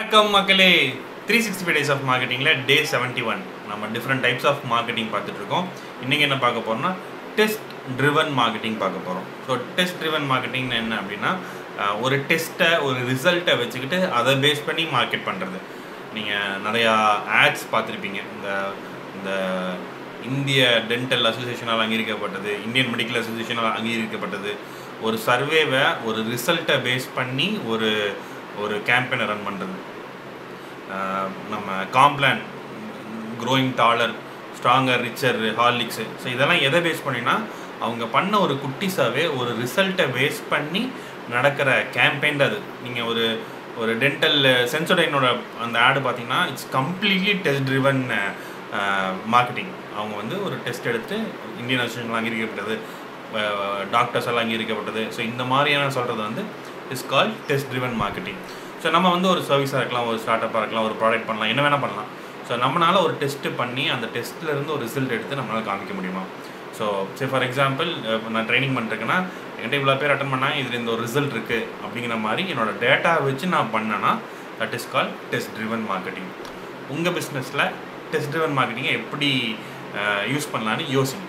வணக்கம் மக்களே. Three sixty five days of மார்க்கெட்டிங்கில் day seventy one நம்ம டிஃப்ரெண்ட் டைப்ஸ் ஆஃப் மார்க்கெட்டிங் பார்த்துட்ருக்கோம் இன்றைக்கி என்ன பார்க்க போகிறோம்னா டெஸ்ட் ட்ரிவன் மார்க்கெட்டிங் பார்க்க போகிறோம் ஸோ டெஸ்ட் ட்ரிவன் மார்க்கெட்டிங்னு என்ன அப்படின்னா ஒரு டெஸ்ட்டை ஒரு ரிசல்ட்டை வச்சுக்கிட்டு அதை பேஸ் பண்ணி மார்க்கெட் பண்ணுறது நீங்கள் நிறையா ஆட்ஸ் பார்த்துருப்பீங்க. இந்த இந்த இந்திய டென்டல் அசோசியேஷனால் அங்கீகரிக்கப்பட்டது இந்தியன் மெடிக்கல் அசோசியேஷனால் அங்கீகரிக்கப்பட்டது. ஒரு சர்வேவை ஒரு ரிசல்ட்டை பேஸ் பண்ணி ஒரு ஒரு கேம்பெயினை ரன் பண்ணுறது நம்ம Complan growing taller stronger richer Horlicks so இதெல்லாம் எதை பேஸ் பண்ணினா அவங்க பண்ண ஒரு குட்டிஸாகவே ஒரு ரிசல்ட்டை பேஸ் பண்ணி நடக்கிற கேம்பெயின் அது. நீங்கள் ஒரு ஒரு டென்டல் சென்சோடைனோட அந்த ஆடு பார்த்தீங்கன்னா it's completely test driven marketing அவங்க வந்து ஒரு டெஸ்ட் எடுத்து இந்தியன் அசோசியேஷன் அங்கீகரிக்கப்பட்டது டாக்டர்ஸ் எல்லாம் அங்கீகரிக்கப்பட்டது ஸோ இந்த மாதிரியான சொல்கிறது வந்து is call test driven marketing so நம்ம வந்து ஒரு சர்வீஸாக இருக்கலாம் ஒரு ஸ்டார்ட் அப்பாக இருக்கலாம் ஒரு ப்ராடக்ட் பண்ணலாம் என்ன வேணால் பண்ணலாம். ஸோ நம்மளால் ஒரு டெஸ்ட்டு பண்ணி அந்த டெஸ்ட்டில் இருந்து ஒரு ரிசல்ட் எடுத்து நம்மளால் காமிக்க முடியுமா? ஸோ சரி ஃபார் எக்ஸாம்பிள் இப்போ நான் ட்ரைனிங் பண்ணிருக்கேன்னா என்கிட்ட இவ்வளோ பேர் அட்டன் பண்ணால் இதில் இந்த ஒரு ரிசல்ட் இருக்குது அப்படிங்கிற மாதிரி என்னோட டேட்டா வச்சு நான் பண்ணேன்னா that is call test driven marketing உங்கள் பிஸ்னஸில் டெஸ்ட் ட்ரிவன் மார்க்கெட்டிங்கை எப்படி யூஸ் பண்ணலான்னு யோசிங்க.